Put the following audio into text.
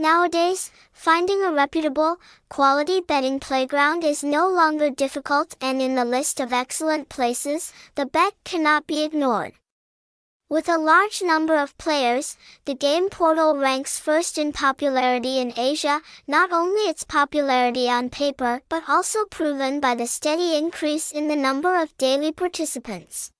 Nowadays, finding a reputable, quality betting playground is no longer difficult and in the list of excellent places, Thabet cannot be ignored. With a large number of players, the game portal ranks first in popularity in Asia, not only its popularity on paper but also proven by the steady increase in the number of daily participants.